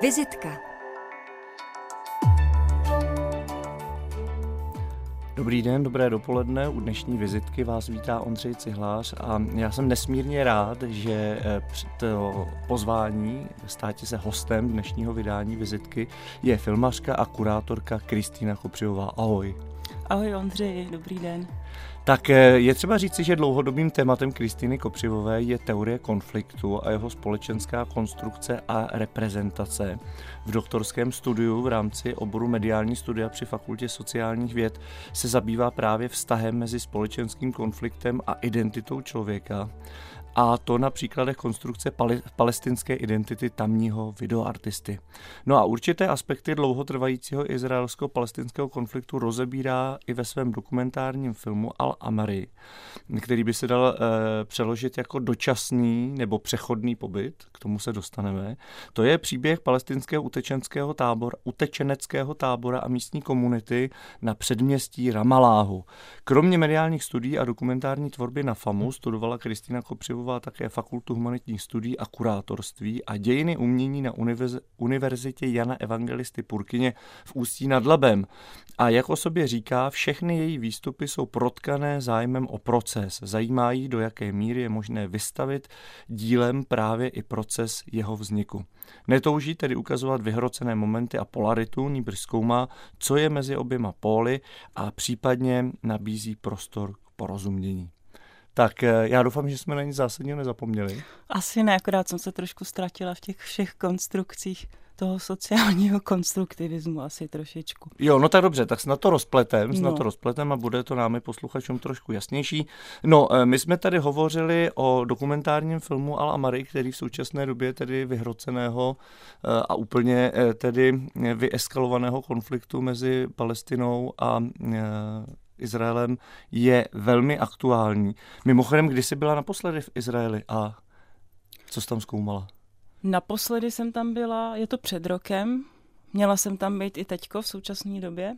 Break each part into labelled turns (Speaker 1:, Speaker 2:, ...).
Speaker 1: Vizitka.
Speaker 2: Dobrý den, dobré dopoledne. U dnešní vizitky vás vítá Ondřej Cihlář a já jsem nesmírně rád, že eh, to pozvání státě se hostem dnešního vydání vizitky je filmařka a kurátorka Kristýna Kopřivová. Ahoj.
Speaker 3: Ahoj Ondřej, dobrý den.
Speaker 2: Tak eh, je třeba říci, že dlouhodobým tématem Kristýny Kopřivové je teorie konfliktu a jeho společenská konstrukce a reprezentace. V doktorském studiu v rámci oboru mediální studia při Fakultě sociálních věd se zabývá právě vztahem mezi společenským konfliktem a identitou člověka a to na příkladech konstrukce pali- palestinské identity tamního videoartisty. No a určité aspekty dlouhotrvajícího izraelsko-palestinského konfliktu rozebírá i ve svém dokumentárním filmu Al-Amari, který by se dal e, přeložit jako dočasný nebo přechodný pobyt, k tomu se dostaneme. To je příběh palestinského utečenského tábora, utečeneckého tábora a místní komunity na předměstí Ramaláhu. Kromě mediálních studií a dokumentární tvorby na FAMu studovala Kristýna Kopřivová absolvovala také fakultu humanitních studií a kurátorství a dějiny umění na univerzitě Jana Evangelisty Purkyně v Ústí nad Labem. A jak o sobě říká, všechny její výstupy jsou protkané zájmem o proces. Zajímá jí, do jaké míry je možné vystavit dílem právě i proces jeho vzniku. Netouží tedy ukazovat vyhrocené momenty a polaritu, nýbrž zkoumá, co je mezi oběma póly a případně nabízí prostor k porozumění. Tak eh, já doufám, že jsme na nic zásadního nezapomněli.
Speaker 3: Asi ne, akorát jsem se trošku ztratila v těch všech konstrukcích toho sociálního konstruktivismu asi trošičku.
Speaker 2: Jo, no tak dobře, tak na to rozpletem, no. na to rozpletem a bude to námi posluchačům trošku jasnější. No, eh, my jsme tady hovořili o dokumentárním filmu Al Amari, který v současné době tedy vyhroceného eh, a úplně tedy vyeskalovaného konfliktu mezi Palestinou a Izraelem je velmi aktuální. Mimochodem, kdy jsi byla naposledy v Izraeli a co jsi tam zkoumala?
Speaker 3: Naposledy jsem tam byla, je to před rokem, měla jsem tam být i teďko v současné době.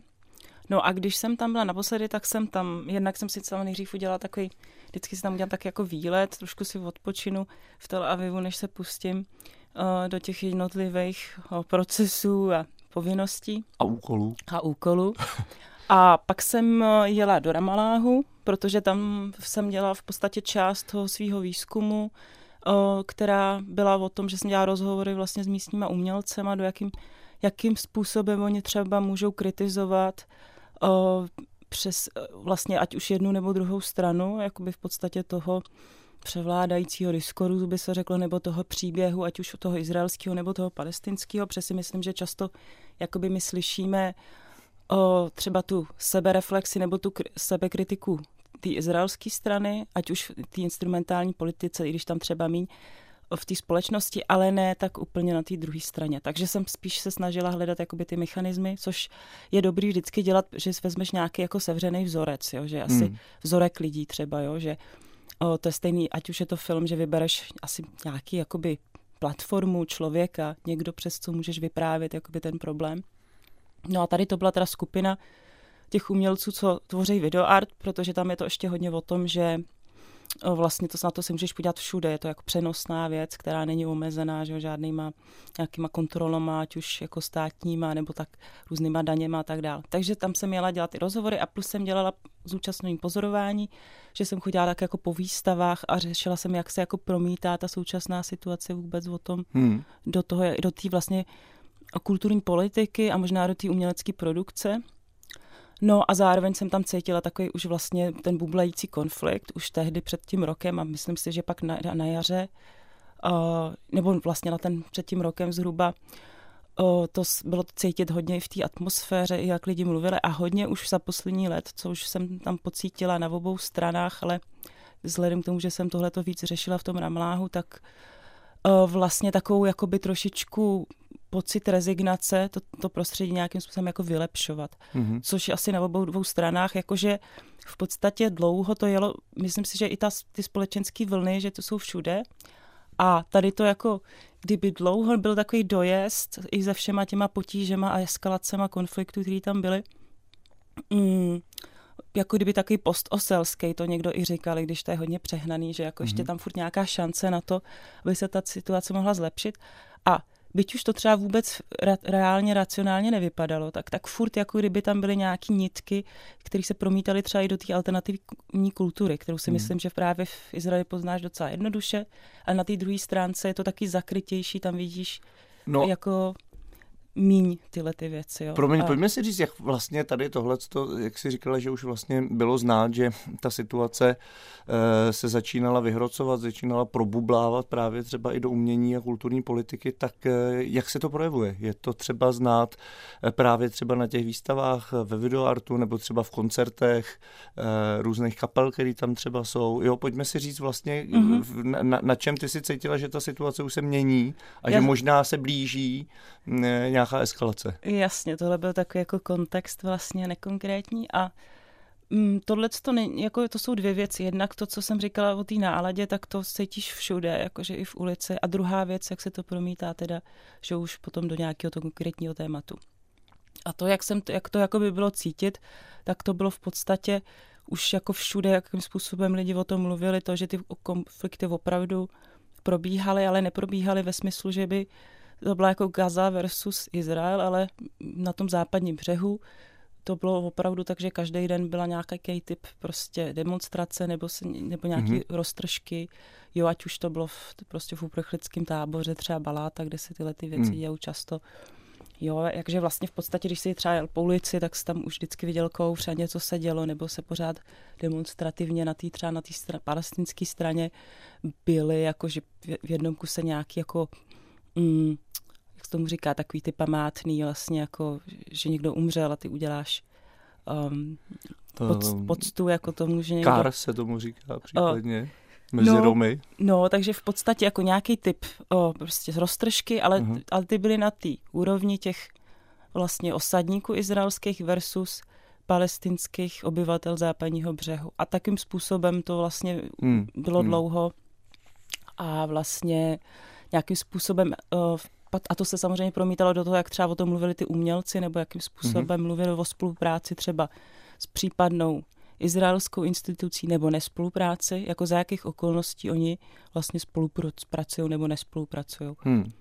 Speaker 3: No a když jsem tam byla naposledy, tak jsem tam, jednak jsem si celý nejdřív udělala takový, vždycky si tam udělám tak jako výlet, trošku si odpočinu v Tel Avivu, než se pustím uh, do těch jednotlivých uh, procesů a povinností.
Speaker 2: A úkolů.
Speaker 3: A úkolů. A pak jsem eh, jela do Ramaláhu, protože tam jsem dělala v podstatě část toho svého výzkumu, eh, která byla o tom, že jsem dělala rozhovory vlastně s místníma umělcema, do jakým, jakým způsobem oni třeba můžou kritizovat eh, přes vlastně ať už jednu nebo druhou stranu, jakoby v podstatě toho převládajícího diskurzu by se řeklo, nebo toho příběhu, ať už toho izraelského nebo toho palestinského, si myslím, že často jakoby my slyšíme o třeba tu sebereflexi nebo tu sebekritiku té izraelské strany, ať už v té instrumentální politice, i když tam třeba míň v té společnosti, ale ne tak úplně na té druhé straně. Takže jsem spíš se snažila hledat jakoby ty mechanismy, což je dobrý vždycky dělat, že vezmeš nějaký jako sevřený vzorec, jo, že asi hmm. vzorek lidí třeba, jo, že o, to je stejný, ať už je to film, že vybereš asi nějaký jakoby platformu člověka, někdo přes co můžeš vyprávět jakoby ten problém. No a tady to byla teda skupina těch umělců, co tvoří videoart, protože tam je to ještě hodně o tom, že vlastně to na to si můžeš podívat všude, je to jako přenosná věc, která není omezená že žádnýma nějakýma kontrolama, ať už jako státníma, nebo tak různýma daněma a tak dále. Takže tam jsem měla dělat i rozhovory a plus jsem dělala zúčastnění pozorování, že jsem chodila tak jako po výstavách a řešila jsem, jak se jako promítá ta současná situace vůbec o tom hmm. do toho, do té vlastně kulturní politiky a možná do té umělecké produkce. No a zároveň jsem tam cítila takový už vlastně ten bublající konflikt, už tehdy před tím rokem a myslím si, že pak na, na jaře, uh, nebo vlastně na ten před tím rokem zhruba, uh, to bylo cítit hodně i v té atmosféře, jak lidi mluvili a hodně už za poslední let, co už jsem tam pocítila na obou stranách, ale vzhledem k tomu, že jsem tohleto víc řešila v tom Ramláhu, tak uh, vlastně takovou jakoby trošičku pocit rezignace, to, to prostředí nějakým způsobem jako vylepšovat. Mm-hmm. Což asi na obou dvou stranách, jakože v podstatě dlouho to jelo, myslím si, že i ta, ty společenské vlny, že to jsou všude. A tady to jako, kdyby dlouho byl takový dojezd i se všema těma potížema a eskalacema konfliktů, které tam byly, mm, jako kdyby takový postoselský, to někdo i říkal, když to je hodně přehnaný, že jako mm-hmm. ještě mhm. tam furt nějaká šance na to, aby se ta situace mohla zlepšit. A byť už to třeba vůbec ra- reálně, racionálně nevypadalo, tak, tak furt jako kdyby tam byly nějaké nitky, které se promítaly třeba i do té alternativní kultury, kterou si hmm. myslím, že právě v Izraeli poznáš docela jednoduše, ale na té druhé stránce je to taky zakrytější, tam vidíš no. jako míň tyhle ty věci. Jo.
Speaker 2: Promiň, a... pojďme si říct, jak vlastně tady tohle, jak jsi říkala, že už vlastně bylo znát, že ta situace e, se začínala vyhrocovat, začínala probublávat právě třeba i do umění a kulturní politiky, tak e, jak se to projevuje? Je to třeba znát e, právě třeba na těch výstavách ve videoartu nebo třeba v koncertech e, různých kapel, které tam třeba jsou. Jo, pojďme si říct vlastně, mm-hmm. na, na čem ty si cítila, že ta situace už se mění a Já... že možná se blíží e, nějaká eskalace.
Speaker 3: Jasně, tohle byl takový jako kontext vlastně nekonkrétní a mm, tohle to, jako, to jsou dvě věci. Jednak to, co jsem říkala o té náladě, tak to cítíš všude, jakože i v ulici. A druhá věc, jak se to promítá teda, že už potom do nějakého to konkrétního tématu. A to, jak, jsem, jak to jako by bylo cítit, tak to bylo v podstatě už jako všude, jakým způsobem lidi o tom mluvili, to, že ty konflikty opravdu probíhaly, ale neprobíhaly ve smyslu, že by to byla jako Gaza versus Izrael, ale na tom západním břehu to bylo opravdu tak, že každý den byla nějaký typ prostě demonstrace nebo, se, nebo nějaký mm-hmm. roztržky, jo, ať už to bylo v, prostě v uprchlickém táboře, třeba Baláta, kde se tyhle ty věci mm. dějou často. Jo, jakže vlastně v podstatě, když si třeba jel po ulici, tak se tam už vždycky viděl kouř a něco se dělo, nebo se pořád demonstrativně na té třeba na té stra, palestinské straně byly, jakože v jednom kuse nějaký jako mm, jak se tomu říká, takový ty památný vlastně jako, že někdo umřel a ty uděláš um, pod, poctu jako tomu, že někdo...
Speaker 2: Kár se tomu říká případně. Uh, mezi
Speaker 3: no,
Speaker 2: Romy.
Speaker 3: No, takže v podstatě jako nějaký typ o, prostě z roztržky, ale, uh-huh. ale ty byly na té úrovni těch vlastně osadníků izraelských versus palestinských obyvatel západního břehu. A takým způsobem to vlastně hmm. bylo hmm. dlouho a vlastně nějakým způsobem, eh, a to se samozřejmě promítalo do toho, jak třeba o tom mluvili ty umělci, nebo jakým způsobem mm-hmm. mluvili o spolupráci třeba s případnou izraelskou institucí nebo nespolupráci, jako za jakých okolností oni vlastně spolupracují nebo nespolupracují. Hmm.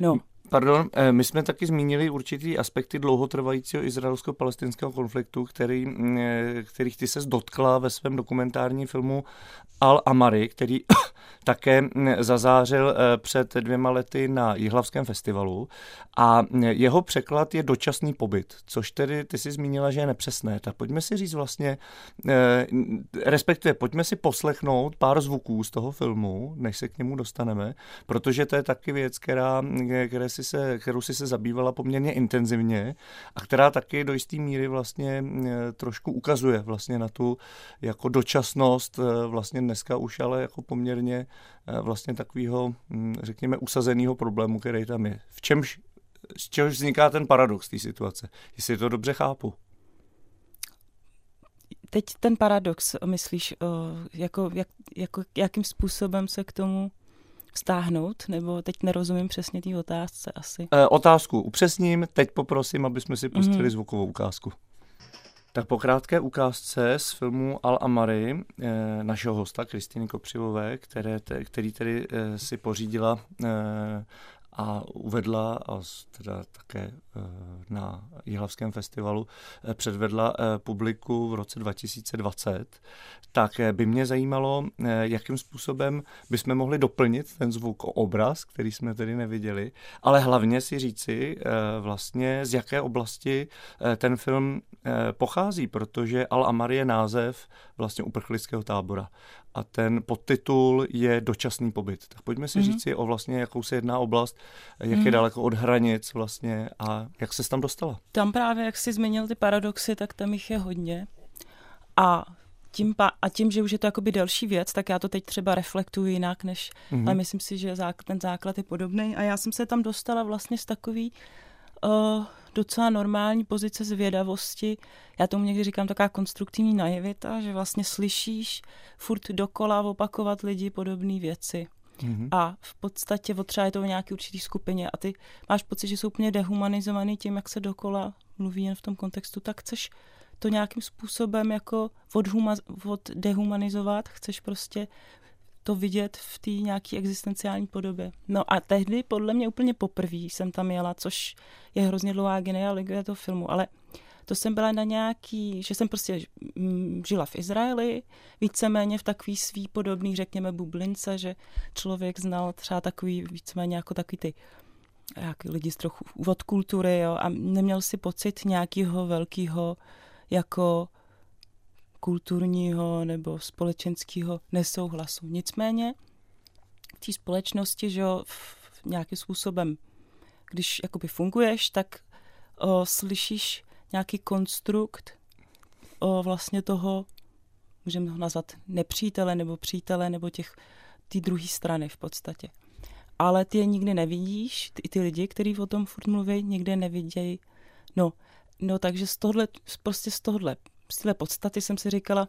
Speaker 2: No. Pardon, eh, my jsme taky zmínili určitý aspekty dlouhotrvajícího izraelsko-palestinského konfliktu, který, eh, kterých ty se dotkla ve svém dokumentárním filmu Al-Amari, který také zazářil eh, před dvěma lety na Jihlavském festivalu a jeho překlad je dočasný pobyt, což tedy ty si zmínila, že je nepřesné. Tak pojďme si říct vlastně, respektive pojďme si poslechnout pár zvuků z toho filmu, než se k němu dostaneme, protože to je taky věc, která, které si si se, kterou si se zabývala poměrně intenzivně a která taky do jisté míry vlastně eh, trošku ukazuje vlastně na tu jako dočasnost eh, vlastně dneska už ale jako poměrně eh, vlastně takového, hm, řekněme, usazeného problému, který tam je. V čemž, z čehož vzniká ten paradox té situace, jestli to dobře chápu.
Speaker 3: Teď ten paradox, myslíš, jako, jak, jako, jakým způsobem se k tomu stáhnout, nebo teď nerozumím přesně té otázce asi.
Speaker 2: E, otázku upřesním, teď poprosím, aby jsme si pustili mm-hmm. zvukovou ukázku. Tak po krátké ukázce z filmu Al Amari e, našeho hosta Kristýny Kopřivové, které te, který tedy e, si pořídila e, a uvedla a teda také eh, na Jihlavském festivalu eh, předvedla eh, publiku v roce 2020, tak by mě zajímalo, jakým způsobem bychom mohli doplnit ten zvuk o obraz, který jsme tedy neviděli, ale hlavně si říci vlastně, z jaké oblasti ten film pochází, protože Al Amar je název vlastně uprchlického tábora a ten podtitul je dočasný pobyt. Tak pojďme si mm-hmm. říct si o vlastně, jakou se jedná oblast, jak mm-hmm. je mhm. daleko od hranic vlastně a jak se tam dostala.
Speaker 3: Tam právě, jak jsi zmínil ty paradoxy, tak tam jich je hodně. A tím, pa, a tím, že už je to jakoby delší věc, tak já to teď třeba reflektuji jinak, než, mm-hmm. ale myslím si, že zák, ten základ je podobný. A já jsem se tam dostala vlastně z takový uh, docela normální pozice zvědavosti. Já tomu někdy říkám taková konstruktivní naivita, že vlastně slyšíš furt dokola opakovat lidi podobné věci. Mm-hmm. A v podstatě třeba je to v nějaké určitý skupině a ty máš pocit, že jsou úplně dehumanizovaný tím, jak se dokola mluví jen v tom kontextu, tak chceš to nějakým způsobem jako odhuma, oddehumanizovat, chceš prostě to vidět v té nějaké existenciální podobě. No a tehdy podle mě úplně poprvé jsem tam jela, což je hrozně dlouhá genealogie toho filmu, ale to jsem byla na nějaký, že jsem prostě mm, žila v Izraeli, víceméně v takový svý podobný, řekněme, bublince, že člověk znal třeba takový, víceméně jako takový ty jak lidi z trochu od kultury, jo, a neměl si pocit nějakého velkého jako kulturního nebo společenského nesouhlasu. Nicméně v té společnosti, že jo, v nějakým způsobem, když jakoby funguješ, tak o, slyšíš nějaký konstrukt o vlastně toho, můžeme ho nazvat nepřítele nebo přítele nebo těch té druhé strany v podstatě. Ale ty je nikdy nevidíš, ty, ty lidi, kteří o tom furt mluví, nikdy nevidějí. No, no takže z tohle, prostě z tohle, z téhle podstaty jsem si říkala,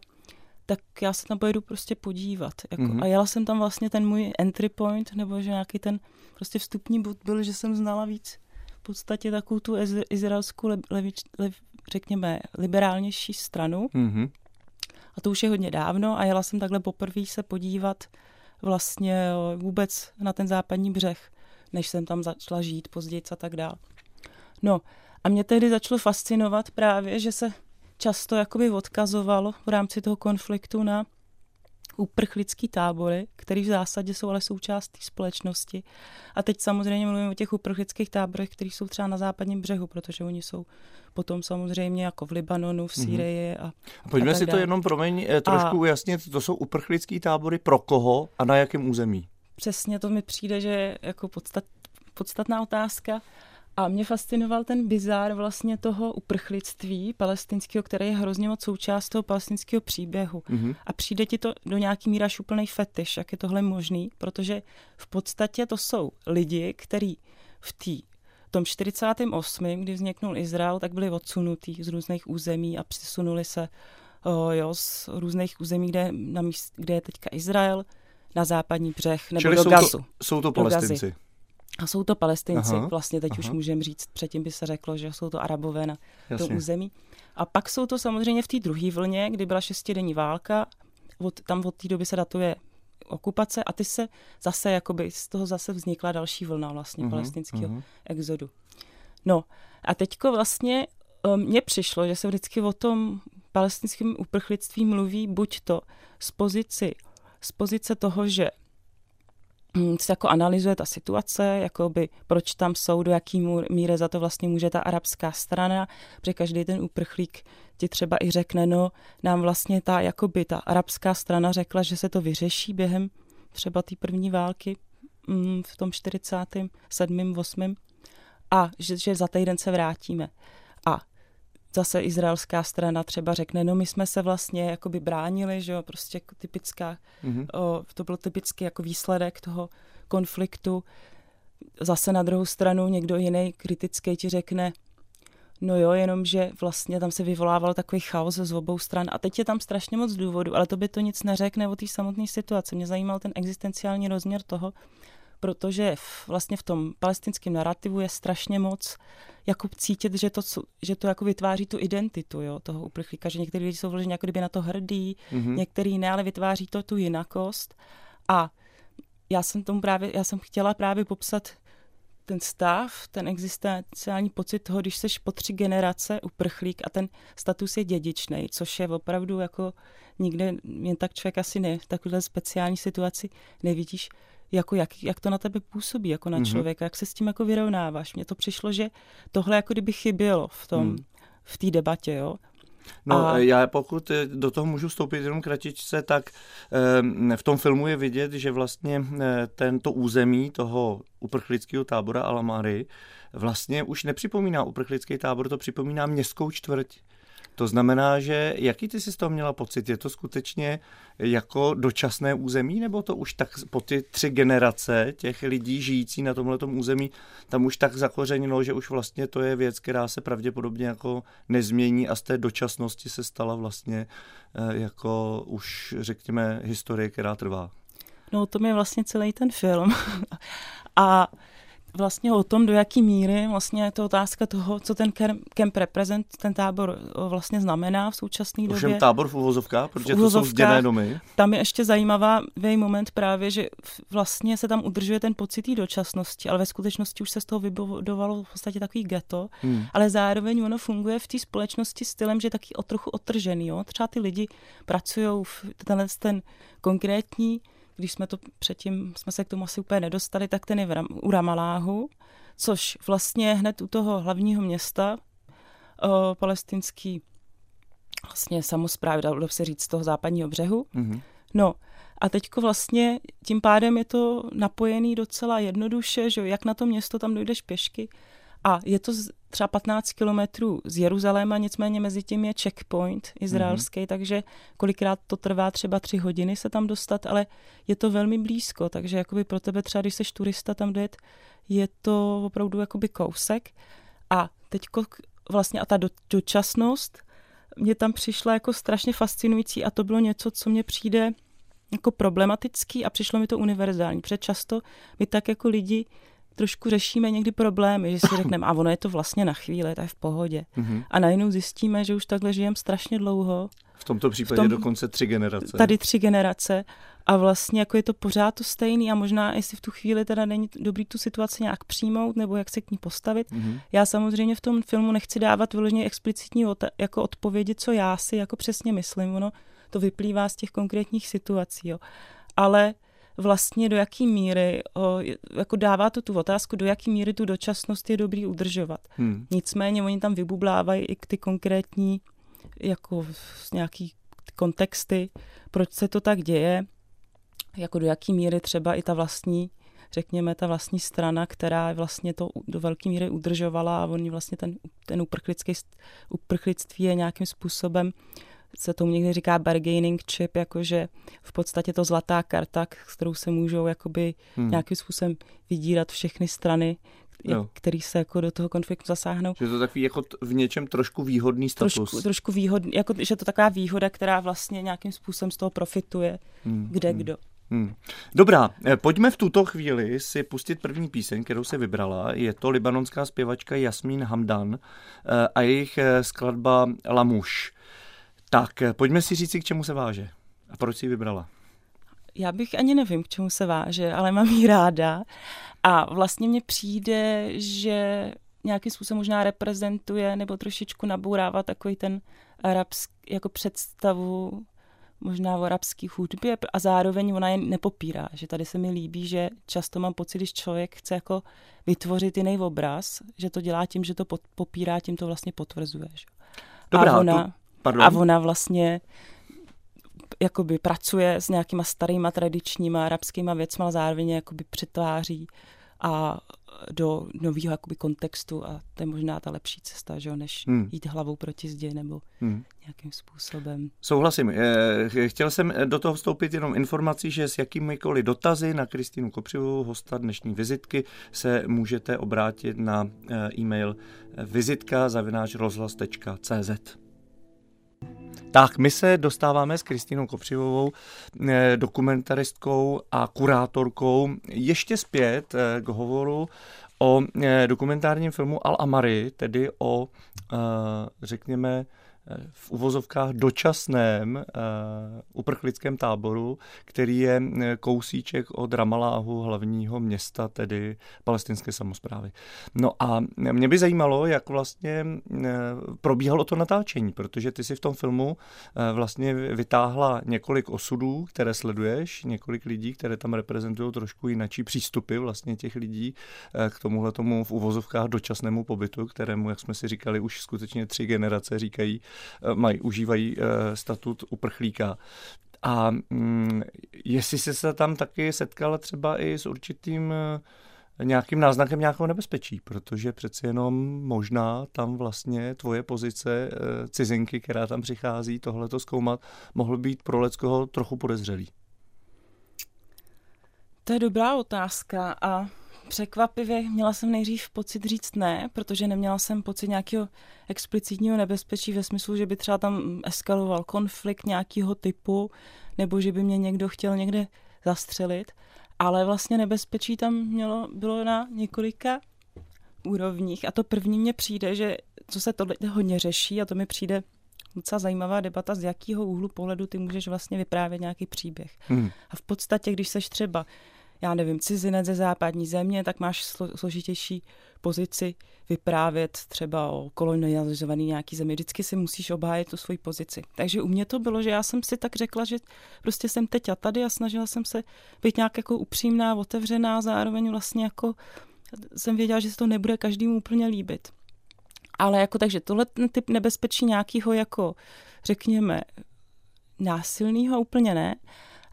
Speaker 3: tak já se tam pojedu prostě podívat. Jako, mm-hmm. A jela jsem tam vlastně ten můj entry point, nebo že nějaký ten prostě vstupní bod byl, že jsem znala víc v podstatě takovou tu izraelskou, le, levič, le, řekněme, liberálnější stranu. Mm-hmm. A to už je hodně dávno a jela jsem takhle poprvé se podívat vlastně vůbec na ten západní břeh, než jsem tam začala žít později a tak dál. No a mě tehdy začalo fascinovat právě, že se často jakoby odkazovalo v rámci toho konfliktu na uprchlický tábory, které v zásadě jsou ale součástí společnosti. A teď samozřejmě mluvím o těch uprchlických táborech, které jsou třeba na západním břehu, protože oni jsou potom samozřejmě jako v Libanonu, v mhm. Sýrii a,
Speaker 2: a Pojďme a si to jenom, promiň, eh, trošku a, ujasnit, to jsou uprchlický tábory pro koho a na jakém území?
Speaker 3: Přesně, to mi přijde, že je jako podstat, podstatná otázka. A mě fascinoval ten bizár vlastně toho uprchlictví palestinského, který je hrozně moc součást toho palestinského příběhu. Mm-hmm. A přijde ti to do nějaký míra úplný fetiš, jak je tohle možný, protože v podstatě to jsou lidi, kteří v té tom 48., kdy vzniknul Izrael, tak byli odsunutí z různých území a přisunuli se o, jo, z různých území, kde, na míst, kde je teďka Izrael, na západní břeh nebo
Speaker 2: Čili
Speaker 3: do
Speaker 2: jsou
Speaker 3: Gazu.
Speaker 2: To, jsou to palestinci.
Speaker 3: A jsou to palestinci, aha, vlastně teď aha. už můžeme říct, předtím by se řeklo, že jsou to arabové na Jasně. tom území. A pak jsou to samozřejmě v té druhé vlně, kdy byla šestidenní válka, od, tam od té doby se datuje okupace a ty se zase, jakoby z toho zase vznikla další vlna vlastně uh-huh, palestinského uh-huh. exodu. No a teďko vlastně um, mně přišlo, že se vždycky o tom palestinském uprchlictví mluví buď to z pozici, z pozice toho, že se jako analyzuje ta situace, jakoby proč tam jsou, do jaký míry za to vlastně může ta arabská strana, protože každý ten uprchlík ti třeba i řekne, no nám vlastně ta, jakoby ta arabská strana řekla, že se to vyřeší během třeba té první války hm, v tom 47. 8. a že, že za týden se vrátíme. A zase izraelská strana třeba řekne, no my jsme se vlastně jakoby bránili, že jo, prostě jako typická, mm-hmm. o, to byl typický jako výsledek toho konfliktu. Zase na druhou stranu někdo jiný kritický ti řekne, no jo, jenom že vlastně tam se vyvolával takový chaos z obou stran a teď je tam strašně moc důvodů, ale to by to nic neřekne o té samotné situaci. Mě zajímal ten existenciální rozměr toho, protože v, vlastně v tom palestinském narrativu je strašně moc jako cítit, že to, že to jako vytváří tu identitu jo, toho uprchlíka, že někteří lidi jsou vloženi jako kdyby na to hrdí, mm-hmm. některý ne, ale vytváří to tu jinakost. A já jsem tomu právě, já jsem chtěla právě popsat ten stav, ten existenciální pocit toho, když seš po tři generace uprchlík a ten status je dědičný, což je opravdu jako nikde jen tak člověk asi ne, v takovéhle speciální situaci nevidíš, jako jak, jak to na tebe působí, jako na mm-hmm. člověka, jak se s tím jako vyrovnáváš. Mně to přišlo, že tohle jako kdyby chybělo v tom, mm. v té debatě, jo.
Speaker 2: No, a... já pokud do toho můžu vstoupit jenom kratičce, tak e, v tom filmu je vidět, že vlastně e, tento území toho uprchlického tábora Alamary vlastně už nepřipomíná uprchlický tábor, to připomíná městskou čtvrť. To znamená, že jaký ty jsi z toho měla pocit? Je to skutečně jako dočasné území, nebo to už tak po ty tři generace těch lidí žijící na tomhle území, tam už tak zakořenilo, že už vlastně to je věc, která se pravděpodobně jako nezmění a z té dočasnosti se stala vlastně eh, jako už řekněme historie, která trvá.
Speaker 3: No to je vlastně celý ten film. a vlastně o tom, do jaký míry vlastně je to otázka toho, co ten kemp reprezent, ten tábor vlastně znamená v současné době.
Speaker 2: Ovšem tábor v uvozovkách, protože to jsou zděné domy.
Speaker 3: Tam je ještě zajímavý moment právě, že vlastně se tam udržuje ten pocit dočasnosti, ale ve skutečnosti už se z toho vybudovalo v podstatě takový ghetto, hmm. ale zároveň ono funguje v té společnosti stylem, že je taky o trochu otržený. Jo? Třeba ty lidi pracují v tenhle ten konkrétní když jsme to předtím, jsme se k tomu asi úplně nedostali, tak ten je v Ram, u Ramaláhu, což vlastně hned u toho hlavního města o, palestinský vlastně samozprávy, dalo se říct, z toho západního břehu. Mm-hmm. No a teďko vlastně tím pádem je to napojený docela jednoduše, že jak na to město tam dojdeš pěšky, a je to třeba 15 kilometrů z Jeruzaléma, nicméně mezi tím je checkpoint izraelský, mm-hmm. takže kolikrát to trvá třeba tři hodiny se tam dostat, ale je to velmi blízko, takže jakoby pro tebe třeba, když jsi turista tam dojet, je to opravdu jakoby kousek. A teďko vlastně a ta do, dočasnost mě tam přišla jako strašně fascinující a to bylo něco, co mě přijde jako problematický a přišlo mi to univerzální, protože často my tak jako lidi trošku řešíme někdy problémy, že si řekneme, a ono je to vlastně na chvíli, to je v pohodě. Mm-hmm. A najednou zjistíme, že už takhle žijeme strašně dlouho.
Speaker 2: V tomto případě v tom, dokonce tři generace.
Speaker 3: Tady tři generace. A vlastně jako je to pořád to stejný a možná jestli v tu chvíli teda není dobrý tu situaci nějak přijmout nebo jak se k ní postavit. Mm-hmm. Já samozřejmě v tom filmu nechci dávat vyloženě explicitní jako odpovědi, co já si jako přesně myslím. Ono to vyplývá z těch konkrétních situací. Jo. Ale vlastně do jaký míry, o, jako dává to tu otázku, do jaký míry tu dočasnost je dobrý udržovat. Hmm. Nicméně oni tam vybublávají i ty konkrétní jako nějaký kontexty, proč se to tak děje, jako do jaký míry třeba i ta vlastní řekněme, ta vlastní strana, která vlastně to do velké míry udržovala a oni vlastně ten, ten uprchlický, uprchlictví je nějakým způsobem se tomu někdy říká bargaining chip, jakože v podstatě to zlatá karta, s kterou se můžou jakoby hmm. nějakým způsobem vydírat všechny strany, jo. který se jako do toho konfliktu zasáhnou.
Speaker 2: Že to takový jako v něčem trošku výhodný status.
Speaker 3: Trošku, trošku výhodný, jako, že to taková výhoda, která vlastně nějakým způsobem z toho profituje, hmm. kde hmm. kdo.
Speaker 2: Hmm. Dobrá, eh, pojďme v tuto chvíli si pustit první píseň, kterou se vybrala. Je to libanonská zpěvačka Jasmín Hamdan eh, a jejich eh, skladba Lamuš. Tak, eh, pojďme si říct, k čemu se váže. A proč si ji vybrala?
Speaker 3: Já bych ani nevím, k čemu se váže, ale mám ji ráda. A vlastně mně přijde, že nějakým způsobem možná reprezentuje nebo trošičku nabourává takový ten arabský, jako představu možná o arabské hudbě a zároveň ona je nepopírá, že tady se mi líbí, že často mám pocit, když člověk chce jako vytvořit jiný obraz, že to dělá tím, že to popírá, tím to vlastně potvrzuje. Že?
Speaker 2: Dobrá, a ona, tu,
Speaker 3: Pardon? A ona vlastně jakoby pracuje s nějakýma starýma tradičníma arabskýma věcma, ale zároveň jakoby přetváří a do nového jakoby kontextu a to je možná ta lepší cesta, že než hmm. jít hlavou proti zdi nebo hmm. nějakým způsobem.
Speaker 2: Souhlasím. Eh, chtěl jsem do toho vstoupit jenom informací, že s jakýmikoliv dotazy na Kristýnu Kopřivou, hosta dnešní vizitky, se můžete obrátit na eh, e-mail vizitka. Tak, my se dostáváme s Kristýnou Kopřivovou, eh, dokumentaristkou a kurátorkou, ještě zpět eh, k hovoru o eh, dokumentárním filmu Al Amari, tedy o, řekněme, v uvozovkách dočasném uh, uprchlickém táboru, který je eh, kousíček od Ramaláhu, hlavního města, tedy palestinské samozprávy. No a mě by zajímalo, jak vlastně uh, probíhalo to natáčení, protože ty si v tom filmu vlastně vytáhla několik osudů, které sleduješ, několik lidí, které tam reprezentují trošku jinačí přístupy vlastně těch lidí k tomuhle tomu v uvozovkách dočasnému pobytu, kterému, jak jsme si říkali, už skutečně tři generace říkají Eh, mají, užívají eh, statut uprchlíka. A mm, jestli jsi se tam taky setkala třeba i s určitým eh, nějakým náznakem nějakého nebezpečí, protože přeci jenom možná tam vlastně tvoje pozice cizinky, která tam přichází tohleto zkoumat, mohl být pro Leckoho trochu podezřelý.
Speaker 3: To je dobrá otázka a překvapivě měla jsem nejdřív pocit říct ne, protože neměla jsem pocit nějakého explicitního nebezpečí ve smyslu, že by třeba tam eskaloval konflikt nějakého typu, nebo že by mě někdo chtěl někde zastřelit. ale vlastně nebezpečí tam mělo, bylo na několika úrovních. A to první mně přijde, že co se tohle hodně řeší, a to mi přijde docela zajímavá debata, z jakého úhlu pohledu ty můžeš vlastně vyprávět nějaký příběh. Hmm. A v podstatě, když seš třeba, já nevím, cizinec ze západní země, tak máš složitější pozici vyprávět třeba o kolonializovaný nějaký zemi. Vždycky si musíš obhájit tu svoji pozici. Takže u mě to bylo, že já jsem si tak řekla, že prostě jsem teď a tady a snažila jsem se být nějak jako upřímná, otevřená, zároveň vlastně jako jsem věděla, že se to nebude každému úplně líbit. Ale jako takže tohle typ nebezpečí nějakého jako, řekněme, násilného úplně ne,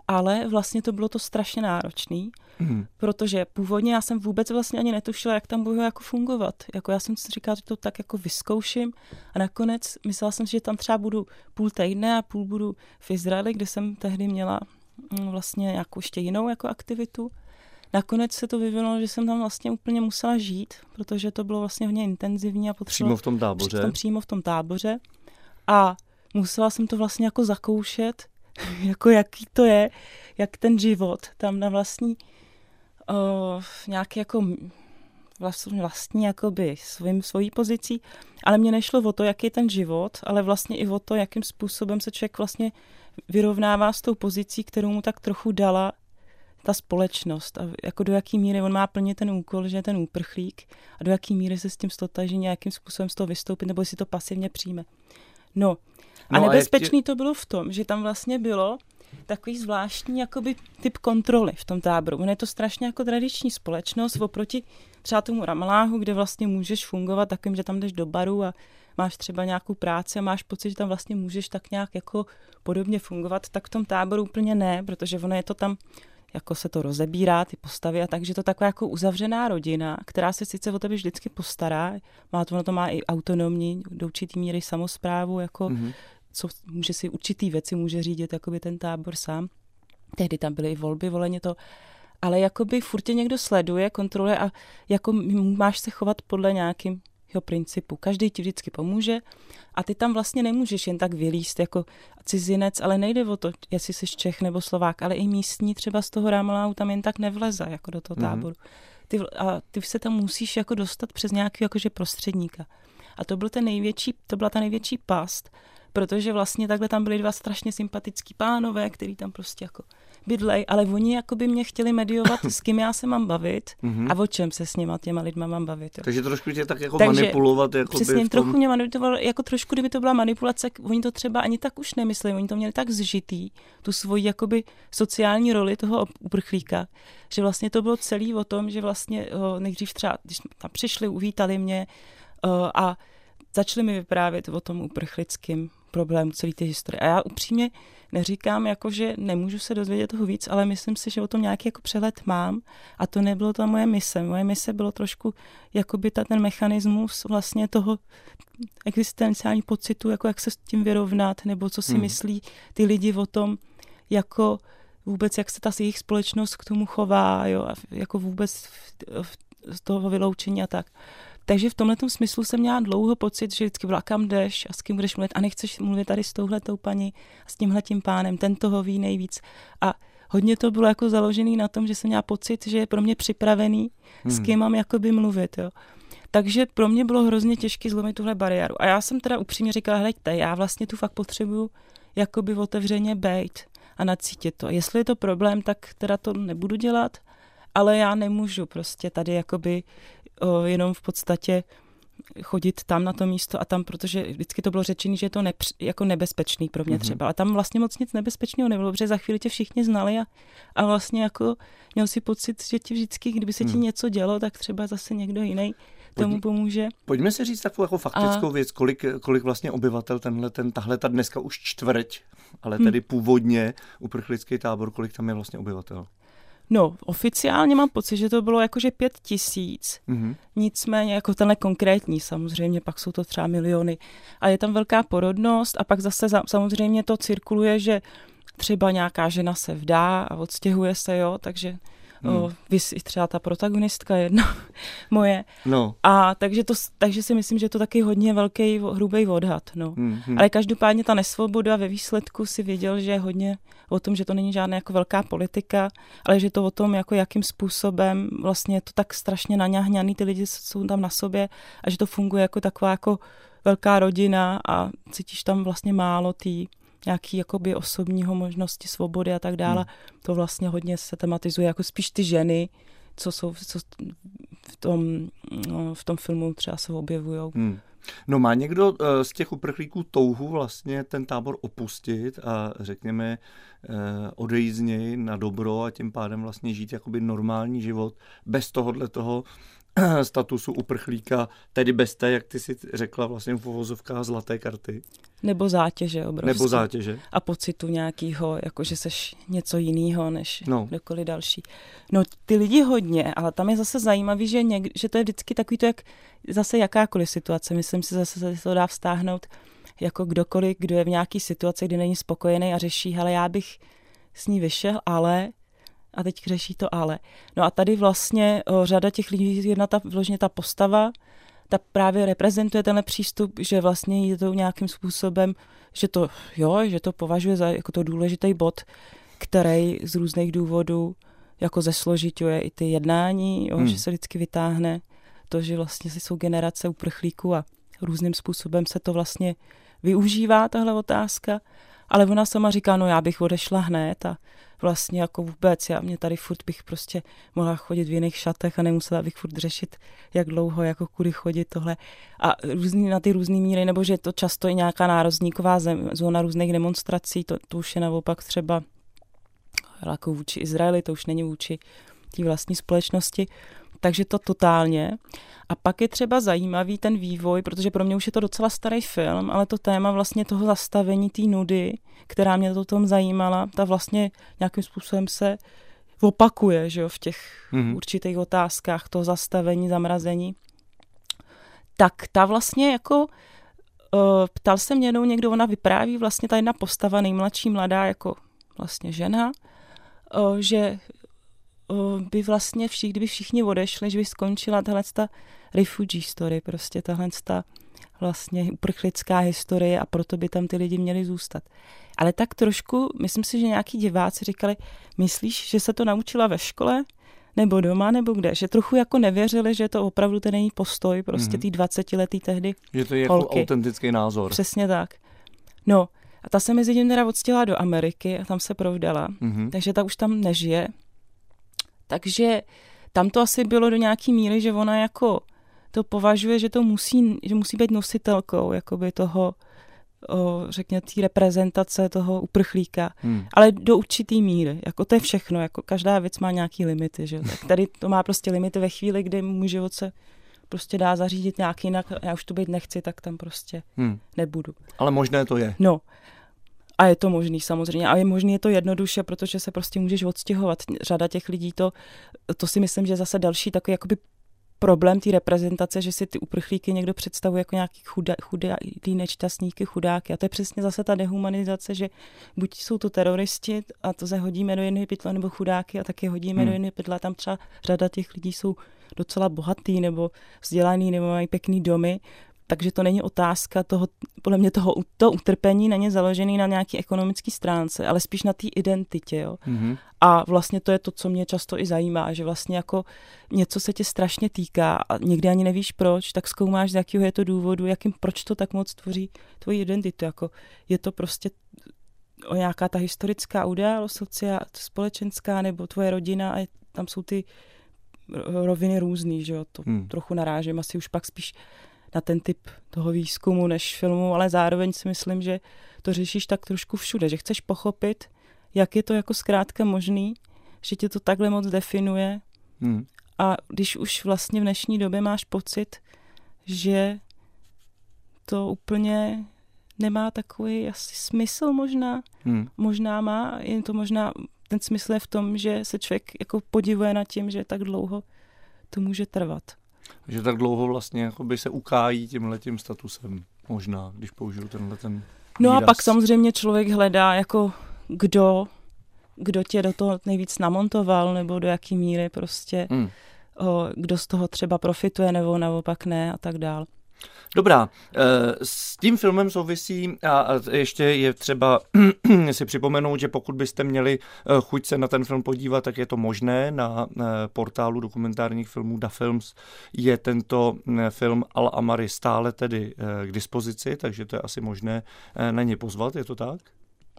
Speaker 3: ale vlastně to bylo to strašně náročný, mm. protože původně já jsem vůbec vlastně ani netušila, jak tam budu jako fungovat. Jako já jsem si říkala, že to tak jako vyzkouším a nakonec myslela jsem si, že tam třeba budu půl týdne a půl budu v Izraeli, kde jsem tehdy měla mm, vlastně nějakou ještě jinou jako aktivitu. Nakonec se to vyvinulo, že jsem tam vlastně úplně musela žít, protože to bylo vlastně hodně intenzivní a potřeba...
Speaker 2: Přímo v tom táboře?
Speaker 3: Přímo v tom táboře. A musela jsem to vlastně jako zakoušet, jako jaký to je, jak ten život tam na vlastní uh, nějaký jako vlastně, vlastní jakoby svým, svojí pozicí, ale mě nešlo o to, jaký je ten život, ale vlastně i o to, jakým způsobem se člověk vlastně vyrovnává s tou pozicí, kterou mu tak trochu dala ta společnost a jako do jaký míry on má plnit ten úkol, že je ten úprchlík a do jaký míry se s tím stotaží nějakým způsobem z toho vystoupit nebo si to pasivně přijme. No, a no nebezpečný a tě... to bylo v tom, že tam vlastně bylo takový zvláštní jakoby typ kontroly v tom táboru. Ono je to strašně jako tradiční společnost oproti třeba tomu Ramaláhu, kde vlastně můžeš fungovat takým, že tam jdeš do baru a máš třeba nějakou práci a máš pocit, že tam vlastně můžeš tak nějak jako podobně fungovat, tak v tom táboru úplně ne, protože ono je to tam jako se to rozebírá, ty postavy a takže to taková jako uzavřená rodina, která se sice o tebe vždycky postará, má to, ono to má i autonomní, do určitý míry samozprávu, jako mm-hmm. Co může si určitý věci může řídit jakoby ten tábor sám. Tehdy tam byly i volby, voleně to, ale jakoby furt tě někdo sleduje, kontroluje a jako máš se chovat podle nějakým jeho principu. Každý ti vždycky pomůže a ty tam vlastně nemůžeš jen tak vylíst jako cizinec, ale nejde o to, jestli jsi Čech nebo Slovák, ale i místní třeba z toho Rámláu tam jen tak nevleze jako do toho mm-hmm. táboru. Ty, a ty se tam musíš jako dostat přes nějaký jakože prostředníka. A to byl ten největší, to byla ta největší past, protože vlastně takhle tam byli dva strašně sympatický pánové, který tam prostě jako bydlej, ale oni jako by mě chtěli mediovat, s kým já se mám bavit mm-hmm. a o čem se s něma těma lidma mám bavit. Jo.
Speaker 2: Takže trošku tě tak jako Takže manipulovat. Jako
Speaker 3: přesně, tom... trochu mě manipuloval, jako trošku, kdyby to byla manipulace, oni to třeba ani tak už nemysleli, oni to měli tak zžitý, tu svoji jakoby sociální roli toho uprchlíka, že vlastně to bylo celý o tom, že vlastně o, nejdřív třeba, když tam přišli, uvítali mě o, a začali mi vyprávět o tom uprchlickém problému celé té historie. A já upřímně neříkám, jako, že nemůžu se dozvědět toho víc, ale myslím si, že o tom nějaký jako přehled mám a to nebylo ta moje mise. Moje mise bylo trošku jakoby ta, ten mechanismus vlastně toho existenciální pocitu, jako jak se s tím vyrovnat, nebo co si hmm. myslí ty lidi o tom, jako vůbec, jak se ta jejich společnost k tomu chová, jo, a jako vůbec z toho vyloučení a tak. Takže v tomhle smyslu jsem měla dlouho pocit, že vždycky byla, kam jdeš a s kým budeš mluvit a nechceš mluvit tady s touhletou paní a s tímhletím pánem, ten toho ví nejvíc. A hodně to bylo jako založený na tom, že jsem měla pocit, že je pro mě připravený, hmm. s kým mám jakoby mluvit. Jo. Takže pro mě bylo hrozně těžké zlomit tuhle bariéru. A já jsem teda upřímně říkala, hleďte, já vlastně tu fakt potřebuju jakoby otevřeně bejt a nacítit to. Jestli je to problém, tak teda to nebudu dělat, ale já nemůžu prostě tady jakoby jenom v podstatě chodit tam na to místo a tam, protože vždycky to bylo řečené, že je to nepř, jako nebezpečný pro mě mm-hmm. třeba. A tam vlastně moc nic nebezpečného nebylo, protože za chvíli tě všichni znali a, a vlastně jako měl si pocit, že ti vždycky, kdyby se ti mm. něco dělo, tak třeba zase někdo jiný tomu pomůže.
Speaker 2: Pojďme si říct takovou jako faktickou a... věc, kolik, kolik vlastně obyvatel tenhle, ten, tahle ta dneska už čtvrť, ale hm. tedy hmm. původně uprchlický tábor, kolik tam je vlastně obyvatel?
Speaker 3: No, oficiálně mám pocit, že to bylo jakože pět tisíc, mm-hmm. nicméně jako tenhle konkrétní samozřejmě, pak jsou to třeba miliony. A je tam velká porodnost a pak zase samozřejmě to cirkuluje, že třeba nějaká žena se vdá a odstěhuje se, jo, takže Hmm. O, vys i třeba ta protagonistka jedna moje.
Speaker 2: No.
Speaker 3: A takže, to, takže si myslím, že je to taky hodně velký, hrubý odhad. No. Hmm, hmm. Ale každopádně ta nesvoboda ve výsledku si věděl, že je hodně o tom, že to není žádná jako velká politika, ale že to o tom, jako jakým způsobem vlastně je to tak strašně naňahňaný, ty lidi jsou tam na sobě a že to funguje jako taková jako velká rodina a cítíš tam vlastně málo tý nějaký jakoby osobního možnosti svobody a tak dále. Hmm. To vlastně hodně se tematizuje jako spíš ty ženy, co jsou co v, tom, no, v tom filmu třeba se objevují. Hmm.
Speaker 2: No má někdo eh, z těch uprchlíků touhu vlastně ten tábor opustit a řekněme eh, odejít z něj na dobro a tím pádem vlastně žít jakoby normální život bez tohohle toho statusu uprchlíka, tedy bez té, jak ty si řekla, vlastně v uvozovkách zlaté karty.
Speaker 3: Nebo zátěže obrovské.
Speaker 2: Nebo zátěže.
Speaker 3: A pocitu nějakého, jako že seš něco jiného než no. kdokoliv další. No ty lidi hodně, ale tam je zase zajímavý, že, něk, že to je vždycky takový to, jak zase jakákoliv situace. Myslím si zase, že to dá vztáhnout jako kdokoliv, kdo je v nějaké situaci, kdy není spokojený a řeší, ale já bych s ní vyšel, ale a teď řeší to ale. No a tady vlastně o, řada těch lidí, jedna ta, vložně ta postava, ta právě reprezentuje tenhle přístup, že vlastně je to nějakým způsobem, že to, jo, že to považuje za jako to důležitý bod, který z různých důvodů jako zesložituje i ty jednání, jo, hmm. že se vždycky vytáhne to, že vlastně jsou generace uprchlíků a různým způsobem se to vlastně využívá, tahle otázka, ale ona sama říká, no já bych odešla hned a vlastně jako vůbec, já mě tady furt bych prostě mohla chodit v jiných šatech a nemusela bych furt řešit, jak dlouho, jako kudy chodit tohle. A různý, na ty různé míry, nebo že je to často i nějaká nárazníková zem, zóna různých demonstrací, to, to už je naopak třeba jako vůči Izraeli, to už není vůči té vlastní společnosti. Takže to totálně. A pak je třeba zajímavý ten vývoj, protože pro mě už je to docela starý film, ale to téma vlastně toho zastavení té nudy, která mě to tom zajímala, ta vlastně nějakým způsobem se opakuje že jo, v těch mm-hmm. určitých otázkách, to zastavení, zamrazení. Tak ta vlastně jako uh, ptal se mě jednou někdo, ona vypráví vlastně ta jedna postava, nejmladší mladá jako vlastně žena, uh, že by vlastně všichni, kdyby všichni odešli, že by skončila tahle ta refugee story, prostě tahle ta vlastně uprchlická historie a proto by tam ty lidi měli zůstat. Ale tak trošku, myslím si, že nějaký diváci říkali, myslíš, že se to naučila ve škole? Nebo doma, nebo kde? Že trochu jako nevěřili, že to opravdu ten její postoj, prostě mm-hmm. tý 20 letý tehdy
Speaker 2: Že to je jako holky. autentický názor.
Speaker 3: Přesně tak. No, a ta se mezi tím teda odstěla do Ameriky a tam se provdala, mm-hmm. takže ta už tam nežije. Takže tam to asi bylo do nějaký míry, že ona jako to považuje, že to musí, že musí být nositelkou jakoby toho, o, řekněme, té reprezentace toho uprchlíka, hmm. ale do určitý míry, jako to je všechno, jako každá věc má nějaký limity, že tak tady to má prostě limity ve chvíli, kdy můj život se prostě dá zařídit nějak jinak, já už to být nechci, tak tam prostě hmm. nebudu.
Speaker 2: Ale možné to je.
Speaker 3: No, a je to možný samozřejmě. A je možný je to jednoduše, protože se prostě můžeš odstěhovat. Řada těch lidí to, to si myslím, že zase další takový jakoby problém té reprezentace, že si ty uprchlíky někdo představuje jako nějaký chudá, chudá, ty nečtastníky, chudáky. A to je přesně zase ta dehumanizace, že buď jsou to teroristi a to zahodíme do jedné pytle, nebo chudáky a taky hodíme hmm. do jedné pytle. Tam třeba řada těch lidí jsou docela bohatý nebo vzdělaný nebo mají pěkný domy takže to není otázka toho, podle mě toho to utrpení není založený na nějaký ekonomické stránce, ale spíš na té identitě. Jo? Mm-hmm. A vlastně to je to, co mě často i zajímá, že vlastně jako něco se tě strašně týká a někdy ani nevíš proč, tak zkoumáš, z jakého je to důvodu, jakým, proč to tak moc tvoří tvoji identitu. Jako je to prostě o nějaká ta historická událost, sociál, společenská, nebo tvoje rodina a tam jsou ty roviny různý, že jo, to hmm. trochu narážím asi už pak spíš na ten typ toho výzkumu než filmu, ale zároveň si myslím, že to řešíš tak trošku všude, že chceš pochopit, jak je to jako zkrátka možný, že tě to takhle moc definuje hmm. a když už vlastně v dnešní době máš pocit, že to úplně nemá takový asi smysl možná, hmm. možná má, jen to možná, ten smysl je v tom, že se člověk jako podivuje nad tím, že tak dlouho to může trvat
Speaker 2: že tak dlouho vlastně jakoby se ukájí tímhle tím statusem, možná, když použiju tenhle ten
Speaker 3: No a pak samozřejmě člověk hledá jako kdo kdo tě do toho nejvíc namontoval, nebo do jaký míry prostě, hmm. o, kdo z toho třeba profituje, nebo naopak ne a tak dál.
Speaker 2: Dobrá, eh, s tím filmem souvisí a ještě je třeba si připomenout, že pokud byste měli eh, chuť se na ten film podívat, tak je to možné na eh, portálu dokumentárních filmů Da Films. Je tento film Al Amari stále tedy k dispozici, takže to je asi možné na ně pozvat, je to tak?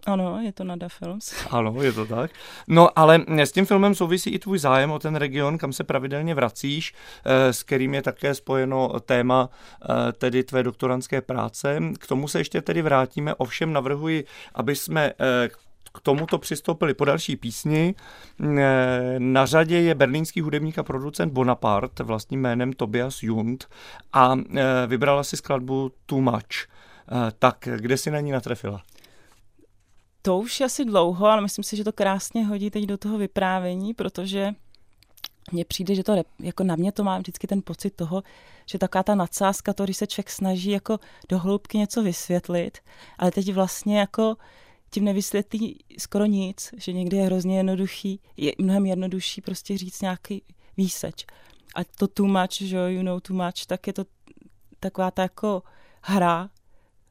Speaker 3: Ano, je to Nada Films.
Speaker 2: Ano, je to tak. No, ale s tím filmem souvisí i tvůj zájem o ten region, kam se pravidelně vracíš, eh, s kterým je také spojeno téma eh, tedy tvé doktorantské práce. K tomu se ještě tedy vrátíme, ovšem navrhuji, aby jsme eh, k tomuto přistoupili po další písni. Na řadě je berlínský hudebník a producent Bonaparte vlastním jménem Tobias Jund a vybrala si skladbu Too Much. Tak kde si na ní natrefila?
Speaker 3: To už asi dlouho, ale myslím si, že to krásně hodí teď do toho vyprávění, protože mně přijde, že to jako na mě to má vždycky ten pocit toho, že taká ta nadsázka, to, když se člověk snaží jako do hloubky něco vysvětlit, ale teď vlastně jako tím nevysvětlí skoro nic, že někdy je hrozně jednoduchý, je mnohem jednodušší prostě říct nějaký výseč. A to too much, že you know too much, tak je to taková ta jako hra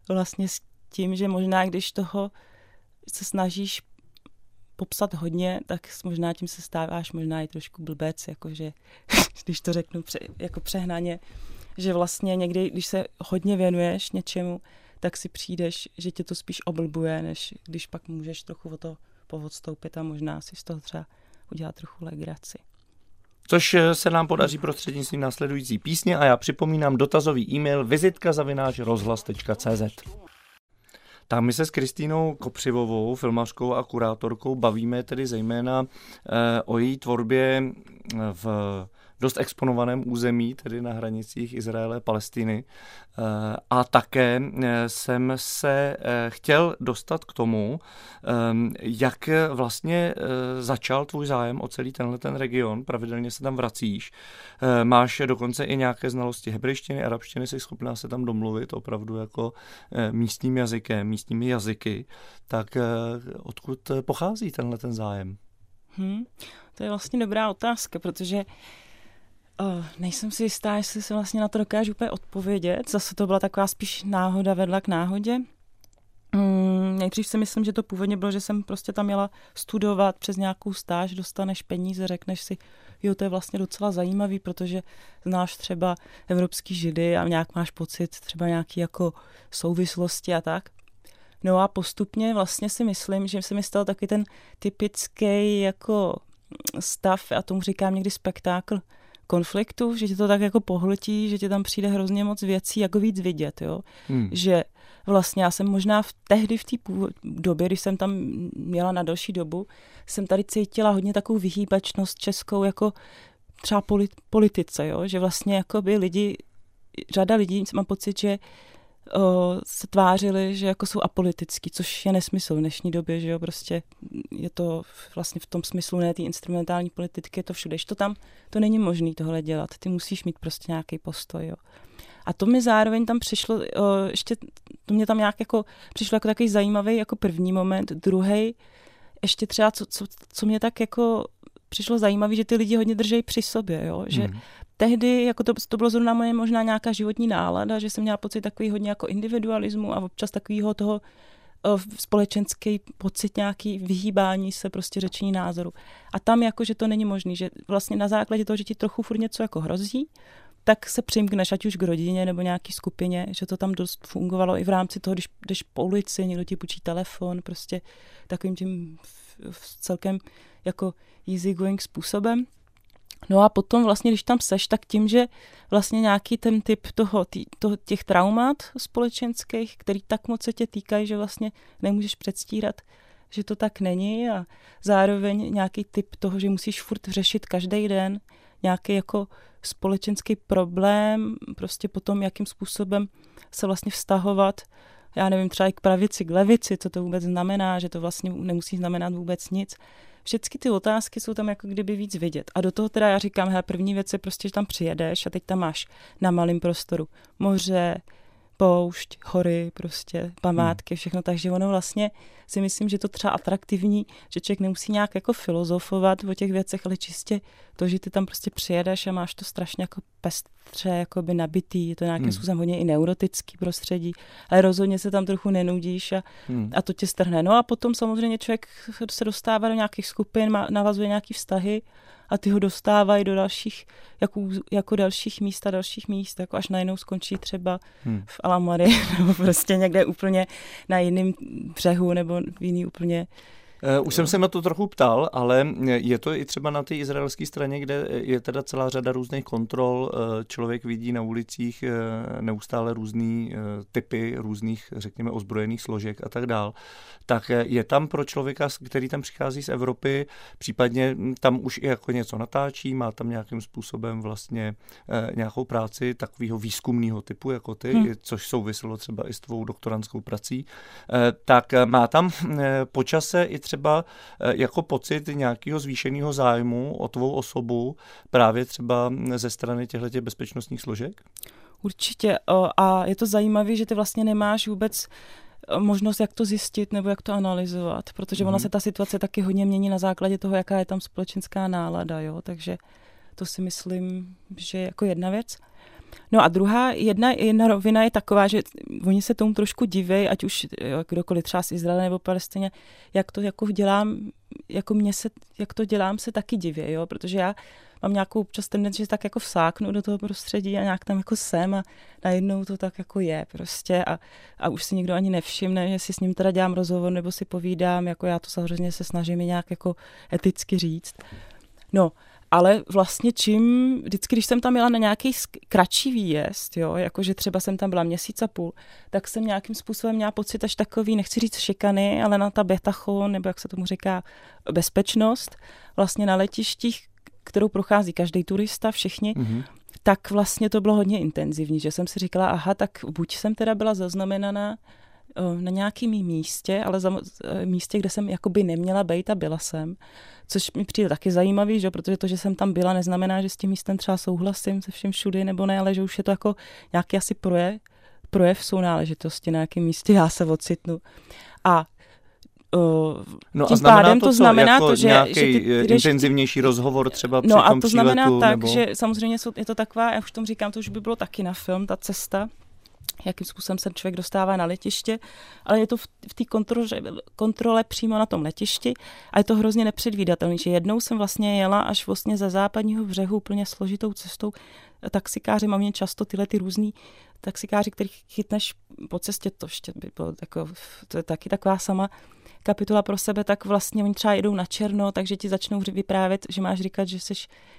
Speaker 3: vlastně s tím, že možná když toho se snažíš popsat hodně, tak možná tím se stáváš možná i trošku blbec, jakože, když to řeknu pře, jako přehnaně, že vlastně někdy, když se hodně věnuješ něčemu, tak si přijdeš, že tě to spíš oblbuje, než když pak můžeš trochu o to povodstoupit a možná si z toho třeba udělat trochu legraci.
Speaker 2: Což se nám podaří prostřednictvím následující písně a já připomínám dotazový e-mail vizitka rozhlas.cz. Tak my se s Kristýnou Kopřivovou, filmařkou a kurátorkou, bavíme tedy zejména eh, o její tvorbě v dost exponovaném území, tedy na hranicích Izraele a Palestiny. Eh, a také eh, jsem se eh, chtěl dostat k tomu, jak vlastně začal tvůj zájem o celý tenhle ten region. Pravidelně se tam vracíš. Máš dokonce i nějaké znalosti hebrejštiny, arabštiny, jsi schopná se tam domluvit opravdu jako místním jazykem, místními jazyky. Tak odkud pochází tenhle ten zájem?
Speaker 3: Hmm, to je vlastně dobrá otázka, protože uh, Uh, nejsem si jistá, jestli se vlastně na to dokážu úplně odpovědět. Zase to byla taková spíš náhoda vedla k náhodě. Mm, nejdřív si myslím, že to původně bylo, že jsem prostě tam měla studovat přes nějakou stáž, dostaneš peníze, řekneš si, jo, to je vlastně docela zajímavý, protože znáš třeba evropský židy a nějak máš pocit třeba nějaký jako souvislosti a tak. No a postupně vlastně si myslím, že se mi stal taky ten typický jako stav, a tomu říkám někdy spektákl, konfliktu, že tě to tak jako pohltí, že tě tam přijde hrozně moc věcí, jako víc vidět, jo. Hmm. Že vlastně já jsem možná v, tehdy v té době, když jsem tam měla na další dobu, jsem tady cítila hodně takovou vyhýbačnost českou jako třeba politice, jo? že vlastně jako by lidi, řada lidí, mám pocit, že o, se tvářili, že jako jsou apolitický, což je nesmysl v dnešní době, že jo, prostě je to vlastně v tom smyslu ne té instrumentální politiky, je to všude, to tam, to není možné tohle dělat, ty musíš mít prostě nějaký postoj, jo. A to mi zároveň tam přišlo, o, ještě to mě tam nějak jako přišlo jako takový zajímavý jako první moment, druhý ještě třeba, co, co, co mě tak jako přišlo zajímavé, že ty lidi hodně držejí při sobě, jo? že mm tehdy jako to, to bylo zrovna moje možná nějaká životní nálada, že jsem měla pocit takový hodně jako individualismu a občas takového toho společenský pocit nějaký vyhýbání se prostě řečení názoru. A tam jako, že to není možné, že vlastně na základě toho, že ti trochu furt něco jako hrozí, tak se přimkneš, ať už k rodině nebo nějaký skupině, že to tam dost fungovalo i v rámci toho, když jdeš po ulici, někdo ti půjčí telefon, prostě takovým tím celkem jako easy going způsobem. No a potom vlastně, když tam seš, tak tím, že vlastně nějaký ten typ toho, tý, toho těch traumat společenských, který tak moc se tě týkají, že vlastně nemůžeš předstírat, že to tak není a zároveň nějaký typ toho, že musíš furt řešit každý den nějaký jako společenský problém, prostě potom, jakým způsobem se vlastně vztahovat, já nevím, třeba i k pravici, k levici, co to vůbec znamená, že to vlastně nemusí znamenat vůbec nic, všechny ty otázky jsou tam jako kdyby víc vidět. A do toho teda já říkám, hele, první věc je prostě, že tam přijedeš a teď tam máš na malém prostoru moře, poušť, hory, prostě památky, všechno, takže ono vlastně si myslím, že to třeba atraktivní, že člověk nemusí nějak jako filozofovat o těch věcech, ale čistě to, že ty tam prostě přijedeš a máš to strašně jako pestře, jako by nabitý, je to nějakým hmm. způsobem hodně i neurotický prostředí, ale rozhodně se tam trochu nenudíš a, hmm. a to tě strhne. No a potom samozřejmě člověk se dostává do nějakých skupin, má, navazuje nějaký vztahy a ty ho dostávají do dalších, jako, jako dalších míst a dalších míst, jako až najednou skončí třeba hmm. v Alamary nebo prostě někde úplně na jiném břehu nebo v jiný úplně
Speaker 2: už jsem se na to trochu ptal, ale je to i třeba na té izraelské straně, kde je teda celá řada různých kontrol. Eh, člověk vidí na ulicích eh, neustále různý typy různých, řekněme, ozbrojených složek a tak dál. Tak je tam pro člověka, který tam přichází z Evropy, případně tam už i jako něco natáčí, má tam nějakým způsobem vlastně nějakou práci takového výzkumného typu jako ty, hmm. což souviselo třeba i s tvou doktorantskou prací, tak má tam počase i třeba eh, jako pocit nějakého zvýšeného zájmu o tvou osobu právě třeba ze strany těchto bezpečnostních složek?
Speaker 3: Určitě. A je to zajímavé, že ty vlastně nemáš vůbec eh, možnost, jak to zjistit nebo jak to analyzovat, protože ona mm. se ta situace taky hodně mění na základě toho, jaká je tam společenská nálada, jo, takže to si myslím, že je jako jedna věc. No a druhá, jedna, jedna rovina je taková, že oni se tomu trošku diví, ať už kdokoliv třeba z Izraele nebo Palestině, jak to jako dělám, jako mě se, jak to dělám, se taky diví, jo, protože já mám nějakou občas tendenci, že tak jako vsáknu do toho prostředí a nějak tam jako jsem a najednou to tak jako je prostě a, a už si nikdo ani nevšimne, že si s ním teda dělám rozhovor nebo si povídám, jako já to samozřejmě se snažím i nějak jako eticky říct. No ale vlastně čím, vždycky, když jsem tam jela na nějaký kratší výjezd, jo, jakože třeba jsem tam byla měsíc a půl, tak jsem nějakým způsobem měla pocit až takový, nechci říct šikany, ale na ta betachon, nebo jak se tomu říká, bezpečnost, vlastně na letištích, kterou prochází každý turista, všichni, mm-hmm. tak vlastně to bylo hodně intenzivní, že jsem si říkala, aha, tak buď jsem teda byla zaznamenaná na nějakém místě, ale za místě, kde jsem jakoby neměla být a byla jsem, což mi přijde taky zajímavý, že? protože to, že jsem tam byla, neznamená, že s tím místem třeba souhlasím se vším všudy nebo ne, ale že už je to jako nějaký asi projev, projev sounáležitosti, na nějakém místě já se ocitnu. A Uh,
Speaker 2: no
Speaker 3: tím
Speaker 2: a znamená
Speaker 3: pádem
Speaker 2: to,
Speaker 3: to znamená
Speaker 2: jako
Speaker 3: to, že,
Speaker 2: nějaký
Speaker 3: že ty,
Speaker 2: intenzivnější rozhovor třeba při
Speaker 3: No a to znamená
Speaker 2: příletu,
Speaker 3: tak,
Speaker 2: nebo...
Speaker 3: že samozřejmě jsou, je to taková, já už tomu říkám, to už by bylo taky na film, ta cesta, jakým způsobem se člověk dostává na letiště, ale je to v, v té kontrole, kontrole přímo na tom letišti a je to hrozně nepředvídatelné, že jednou jsem vlastně jela až vlastně ze západního břehu úplně složitou cestou. Taxikáři mám mě často tyhle ty různý taxikáři, kterých chytneš po cestě, to ještě by bylo jako, to je taky taková sama kapitola pro sebe, tak vlastně oni třeba jedou na černo, takže ti začnou vyprávět, že máš říkat, že jsi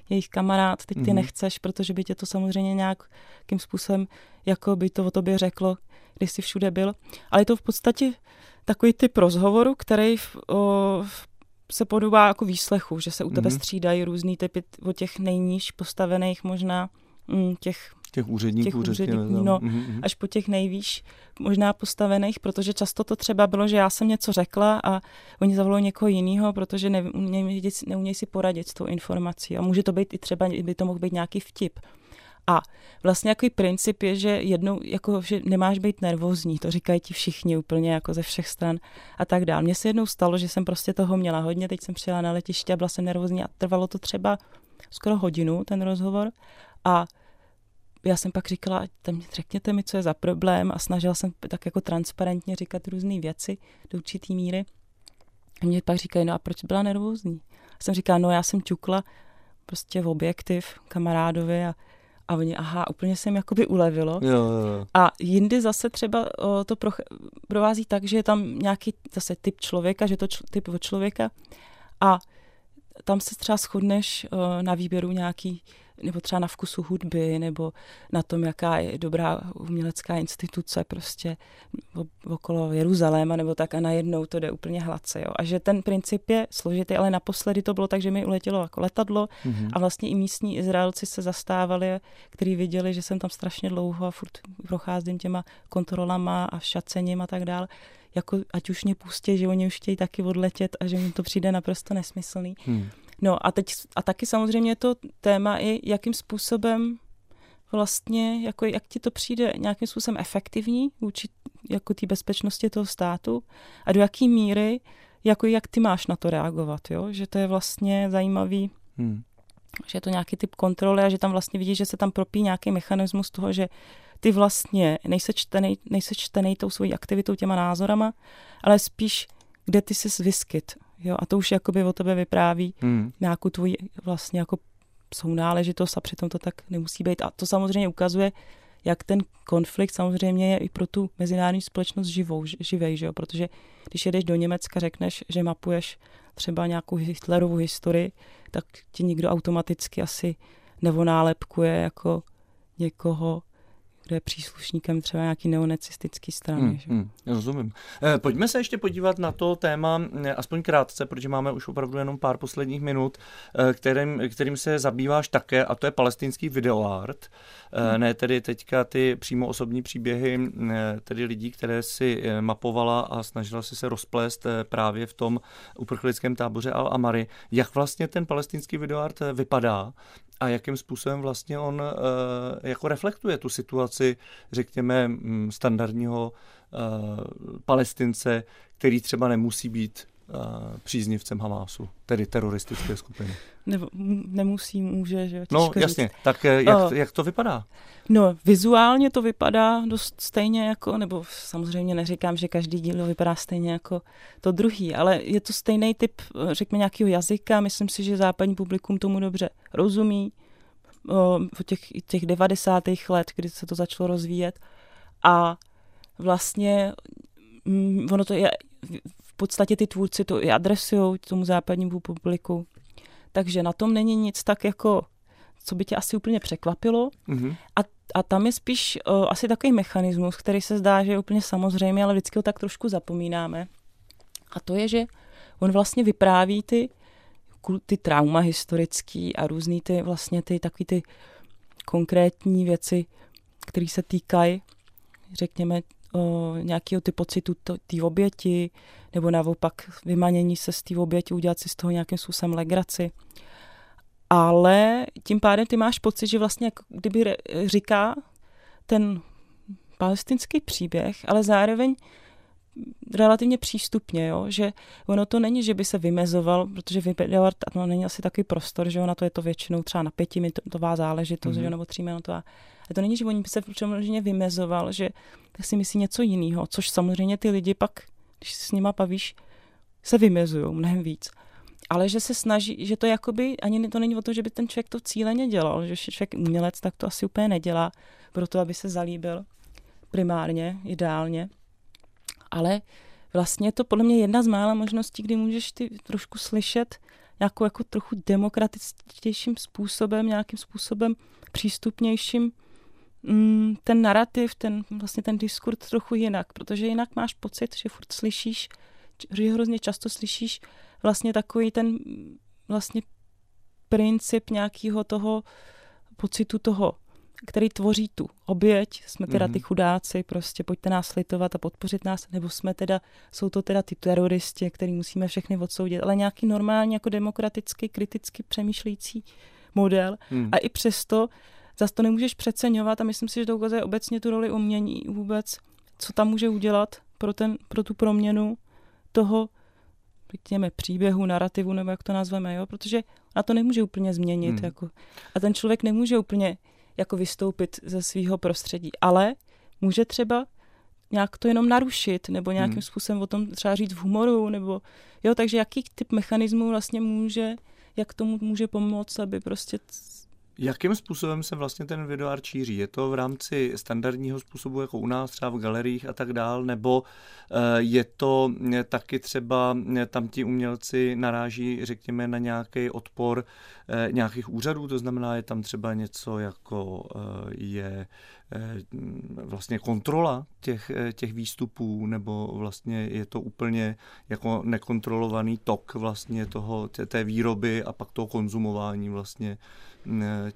Speaker 3: jejich kamarád, teď ty mm-hmm. nechceš, protože by tě to samozřejmě nějakým způsobem, jako by to o tobě řeklo, když jsi všude byl. Ale je to v podstatě takový typ rozhovoru, který v, o, se podobá jako výslechu, že se u tebe mm-hmm. střídají různý typy od těch nejníž postavených možná těch
Speaker 2: Těch úředníků, těch úředníků
Speaker 3: řekněme, no, mm-hmm. až po těch nejvýš možná postavených, protože často to třeba bylo, že já jsem něco řekla a oni zavolali někoho jiného, protože neumějí, neumějí si poradit s tou informací. A může to být i třeba, by to mohl být nějaký vtip. A vlastně jaký princip je, že jednou, jako, že nemáš být nervózní, to říkají ti všichni úplně jako ze všech stran a tak dále. Mně se jednou stalo, že jsem prostě toho měla hodně, teď jsem přijela na letiště a byla jsem nervózní a trvalo to třeba skoro hodinu, ten rozhovor. A já jsem pak říkala, tam řekněte mi, co je za problém a snažila jsem tak jako transparentně říkat různé věci do určitý míry. A mě pak říkají, no a proč byla nervózní? A jsem říkala, no já jsem čukla prostě v objektiv kamarádovi a, a oni, aha, úplně se jim jakoby ulevilo.
Speaker 2: Jo, jo.
Speaker 3: A jindy zase třeba o, to pro, provází tak, že je tam nějaký zase typ člověka, že to č, typ od člověka a tam se třeba shodneš o, na výběru nějaký nebo třeba na vkusu hudby, nebo na tom, jaká je dobrá umělecká instituce prostě okolo Jeruzaléma, nebo tak a najednou to jde úplně hladce. Jo. A že ten princip je složitý, ale naposledy to bylo tak, že mi uletělo jako letadlo mm-hmm. a vlastně i místní Izraelci se zastávali, kteří viděli, že jsem tam strašně dlouho a furt procházím těma kontrolama a šacením a tak dále jako ať už mě pustí, že oni už chtějí taky odletět a že mi to přijde naprosto nesmyslný. Hmm. No a teď a taky samozřejmě to téma i, jakým způsobem vlastně, jako jak ti to přijde nějakým způsobem efektivní vůči jako té bezpečnosti toho státu a do jaký míry, jako jak ty máš na to reagovat, jo? že to je vlastně zajímavý, hmm. že je to nějaký typ kontroly a že tam vlastně vidíš, že se tam propí nějaký mechanismus toho, že ty vlastně nejsi nejsi čtený tou svojí aktivitou, těma názorama, ale spíš, kde ty jsi vyskyt. Jo? A to už jakoby o tebe vypráví hmm. nějakou tvoji vlastně jako sounáležitost a přitom to tak nemusí být. A to samozřejmě ukazuje, jak ten konflikt samozřejmě je i pro tu mezinárodní společnost živou, živej, že jo? protože když jedeš do Německa, řekneš, že mapuješ třeba nějakou Hitlerovu historii, tak ti nikdo automaticky asi nevonálepkuje jako někoho, kdo je příslušníkem třeba nějaký neonacistický strany. Hmm, že?
Speaker 2: Hmm, rozumím. Eh, pojďme se ještě podívat na to téma, eh, aspoň krátce, protože máme už opravdu jenom pár posledních minut, eh, kterým, kterým se zabýváš také, a to je palestinský videoart. Hmm. Ne tedy teďka ty přímo osobní příběhy, tedy lidí, které si mapovala a snažila si se rozplést právě v tom uprchlickém táboře Al-Amari. Jak vlastně ten palestinský videoart vypadá a jakým způsobem vlastně on uh, jako reflektuje tu situaci, řekněme, mm, standardního uh, palestince, který třeba nemusí být příznivcem Hamásu, tedy teroristické skupiny.
Speaker 3: Ne, nemusí, může, že
Speaker 2: No jasně, říct. tak jak, uh, jak to vypadá?
Speaker 3: No, vizuálně to vypadá dost stejně jako, nebo samozřejmě neříkám, že každý díl vypadá stejně jako to druhý, ale je to stejný typ, řekněme, nějakého jazyka. Myslím si, že západní publikum tomu dobře rozumí v těch, těch 90. let, kdy se to začalo rozvíjet. A vlastně mm, ono to je, podstatě ty tvůrci to i adresují tomu západnímu publiku. Takže na tom není nic tak jako, co by tě asi úplně překvapilo. Mm-hmm. A, a tam je spíš uh, asi takový mechanismus, který se zdá, že je úplně samozřejmý, ale vždycky ho tak trošku zapomínáme. A to je, že on vlastně vypráví ty ty trauma historický a různý ty vlastně ty takový ty konkrétní věci, které se týkají, řekněme, o, nějakého ty pocitu té oběti, nebo naopak vymanění se z té oběti, udělat si z toho nějakým způsobem legraci. Ale tím pádem ty máš pocit, že vlastně jako kdyby říká ten palestinský příběh, ale zároveň relativně přístupně, jo? že ono to není, že by se vymezoval, protože videoart no, není asi takový prostor, že ona to je to většinou třeba na pětiminutová záležitost, mm-hmm. že, nebo tříminutová. A to není, že oni by se přemožně vymezoval, že tak si myslí něco jiného, což samozřejmě ty lidi pak, když se s nima bavíš, se vymezují mnohem víc. Ale že se snaží, že to jakoby, ani to není o tom, že by ten člověk to cíleně dělal, že člověk umělec, tak to asi úplně nedělá, proto aby se zalíbil primárně, ideálně ale vlastně to podle mě jedna z mála možností, kdy můžeš ty trošku slyšet nějakou jako trochu demokratičtějším způsobem, nějakým způsobem přístupnějším mm, ten narrativ, ten vlastně ten diskurs trochu jinak, protože jinak máš pocit, že furt slyšíš, že hrozně často slyšíš vlastně takový ten vlastně princip nějakého toho pocitu toho který tvoří tu oběť, jsme teda ty mhm. chudáci, prostě pojďte nás litovat a podpořit nás, nebo jsme teda, jsou to teda ty teroristi, který musíme všechny odsoudit, ale nějaký normální, jako demokratický, kriticky přemýšlející model. Hmm. A i přesto zase to nemůžeš přeceňovat a myslím si, že to ukazuje obecně tu roli umění vůbec, co tam může udělat pro, ten, pro tu proměnu toho, řekněme, příběhu, narrativu, nebo jak to nazveme, jo? protože na to nemůže úplně změnit. Hmm. Jako. A ten člověk nemůže úplně jako vystoupit ze svého prostředí. Ale může třeba nějak to jenom narušit, nebo nějakým hmm. způsobem o tom třeba říct v humoru, nebo jo, takže jaký typ mechanismů vlastně může, jak tomu může pomoct, aby prostě
Speaker 2: Jakým způsobem se vlastně ten videoart šíří? Je to v rámci standardního způsobu, jako u nás, třeba v galeriích a tak dál, nebo eh, je to eh, taky třeba, eh, tam ti umělci naráží, řekněme, na nějaký odpor nějakých úřadů, to znamená, je tam třeba něco jako je vlastně kontrola těch, těch výstupů, nebo vlastně je to úplně jako nekontrolovaný tok vlastně toho, té výroby a pak toho konzumování vlastně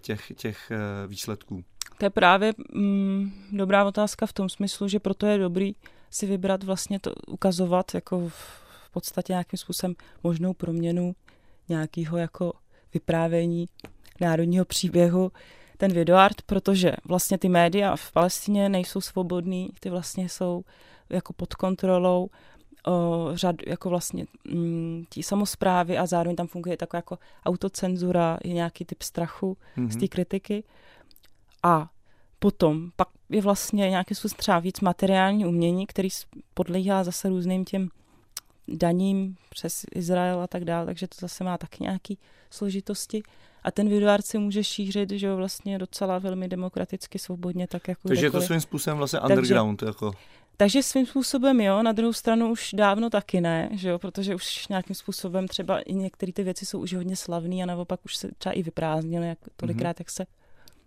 Speaker 2: těch, těch eh, výsledků?
Speaker 3: To je právě mm, dobrá otázka v tom smyslu, že proto je dobrý si vybrat vlastně to, ukazovat jako v podstatě nějakým způsobem možnou proměnu nějakého jako vyprávění národního příběhu ten videoart, protože vlastně ty média v Palestině nejsou svobodný, ty vlastně jsou jako pod kontrolou o, řad, jako vlastně mm, tí samozprávy a zároveň tam funguje taková jako autocenzura, je nějaký typ strachu mm-hmm. z té mhm. kritiky. A potom pak je vlastně nějaký způsob třeba víc materiální umění, který podlíhá zase různým těm daním přes Izrael a tak dále, takže to zase má taky nějaký složitosti. A ten videoart se může šířit, že jo, vlastně docela velmi demokraticky, svobodně, tak jako
Speaker 2: Takže je to svým způsobem vlastně underground, takže, jako.
Speaker 3: Takže svým způsobem jo, na druhou stranu už dávno taky ne, že jo, protože už nějakým způsobem třeba i některé ty věci jsou už hodně slavné a naopak už se třeba i vyprázdnily jak, tolikrát, mm-hmm. jak se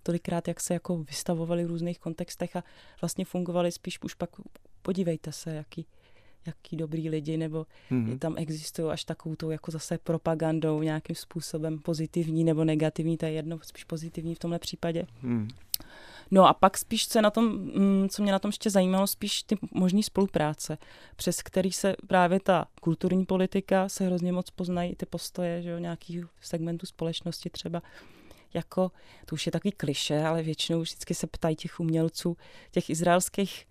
Speaker 3: tolikrát, jak se jako vystavovali v různých kontextech a vlastně fungovali spíš už pak, podívejte se, jaký, jaký dobrý lidi, nebo mm-hmm. tam existují až takovou tou jako zase propagandou nějakým způsobem pozitivní nebo negativní, to je jedno, spíš pozitivní v tomhle případě. Mm. No a pak spíš, co, na tom, mm, co mě na tom ještě zajímalo, spíš ty možné spolupráce, přes který se právě ta kulturní politika se hrozně moc poznají ty postoje, že jo, nějakých segmentů společnosti třeba jako, to už je takový kliše, ale většinou vždycky se ptají těch umělců, těch izraelských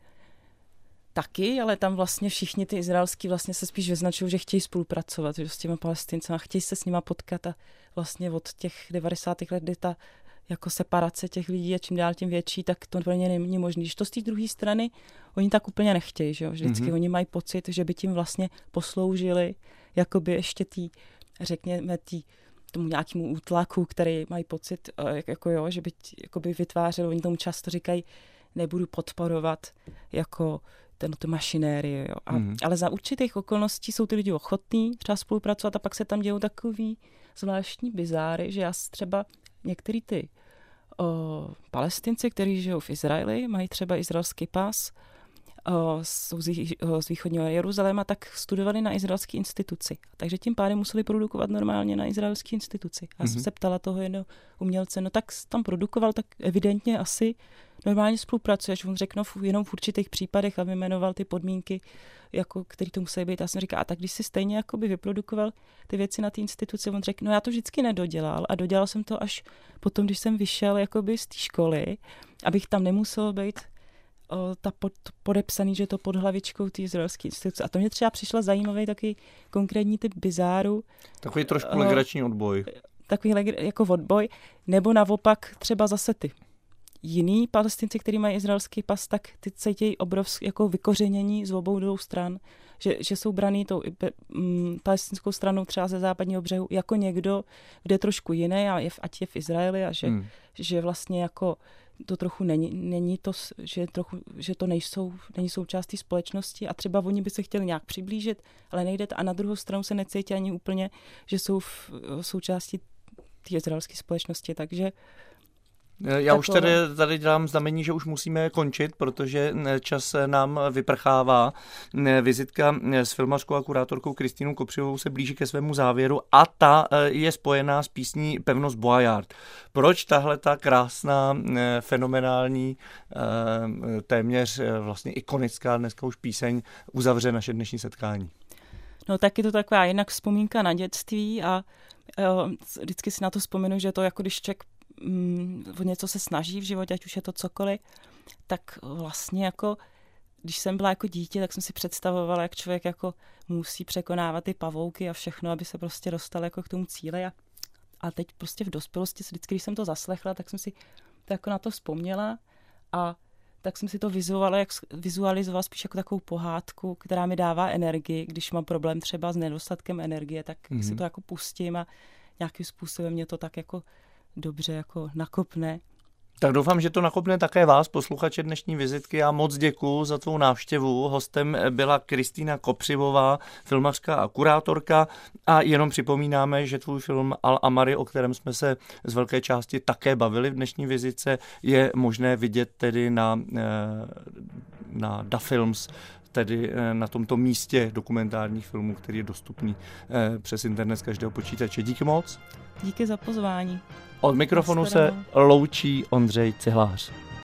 Speaker 3: taky, ale tam vlastně všichni ty izraelský vlastně se spíš vyznačují, že chtějí spolupracovat že s těma palestincema, chtějí se s nima potkat a vlastně od těch 90. let, kdy ta jako separace těch lidí je čím dál tím větší, tak to úplně není možné. Když to z té druhé strany, oni tak úplně nechtějí, že jo? Vždycky mm-hmm. oni mají pocit, že by tím vlastně posloužili jakoby ještě tý, řekněme, tý, tomu nějakému útlaku, který mají pocit, eh, jako jo, že by jakoby vytvářeli, oni tomu často říkají, nebudu podporovat jako ten, tu mašinérii. Jo. A, mm. Ale za určitých okolností jsou ty lidi ochotní třeba spolupracovat a pak se tam dějou takový zvláštní bizáry, že já třeba některý ty o, palestinci, kteří žijou v Izraeli, mají třeba izraelský pas, jsou z východního Jeruzaléma, tak studovali na izraelské instituci. Takže tím pádem museli produkovat normálně na izraelské instituci. Já mm-hmm. jsem mhm. se ptala toho jednoho umělce, no tak tam produkoval, tak evidentně asi normálně spolupracuješ. On řekl, no jenom v určitých případech a vyjmenoval ty podmínky, jako, který to musí být. Já jsem říkal, a tak když si stejně jako by vyprodukoval ty věci na té instituci, on řekl, no já to vždycky nedodělal a dodělal jsem to až potom, když jsem vyšel jakoby z té školy, abych tam nemusel být o, ta pod, podepsaný, že to pod hlavičkou té izraelské instituce. A to mě třeba přišlo zajímavý taky konkrétní typ bizáru.
Speaker 2: Takový trošku legrační odboj.
Speaker 3: Takový jako odboj, nebo naopak třeba zase ty jiný palestinci, kteří mají izraelský pas, tak ty cítějí obrovské jako vykořenění z obou dvou stran, že, že jsou braný tou mm, palestinskou stranou třeba ze západního břehu jako někdo, kde je trošku jiný, a je, ať je v Izraeli a že, hmm. že vlastně jako to trochu není, není to, že, trochu, že to nejsou, není součástí společnosti a třeba oni by se chtěli nějak přiblížit, ale nejde to. A na druhou stranu se necítí ani úplně, že jsou v součástí té izraelské společnosti, takže
Speaker 2: já už tady, tady dělám znamení, že už musíme končit, protože čas nám vyprchává. Vizitka s filmařkou a kurátorkou Kristýnou Kopřivou se blíží ke svému závěru a ta eh, je spojená s písní Pevnost Boyard. Proč tahle ta krásná, eh, fenomenální, eh, téměř vlastně ikonická dneska už píseň uzavře naše dnešní setkání?
Speaker 3: No tak je to taková jinak vzpomínka na dětství a vždycky si na to vzpomenu, že to jako když člověk mm, o něco se snaží v životě, ať už je to cokoliv, tak vlastně jako když jsem byla jako dítě, tak jsem si představovala, jak člověk jako musí překonávat ty pavouky a všechno, aby se prostě dostal jako k tomu cíli a, a teď prostě v dospělosti, vždycky, když jsem to zaslechla, tak jsem si to jako na to vzpomněla a tak jsem si to vizualizovala, jak, vizualizovala spíš jako takovou pohádku, která mi dává energii, když mám problém třeba s nedostatkem energie, tak mm-hmm. si to jako pustím a nějakým způsobem mě to tak jako dobře jako nakopne.
Speaker 2: Tak doufám, že to nakopne také vás, posluchače dnešní vizitky. Já moc děkuji za tvou návštěvu. Hostem byla Kristýna Kopřivová, filmařka a kurátorka. A jenom připomínáme, že tvůj film Al Amari, o kterém jsme se z velké části také bavili v dnešní vizitce, je možné vidět tedy na, eh, na Da Films tedy eh, na tomto místě dokumentárních filmů, který je dostupný eh, přes internet z každého počítače. Díky moc.
Speaker 3: Díky za pozvání.
Speaker 2: Od mikrofonu se loučí Ondřej Cihlář.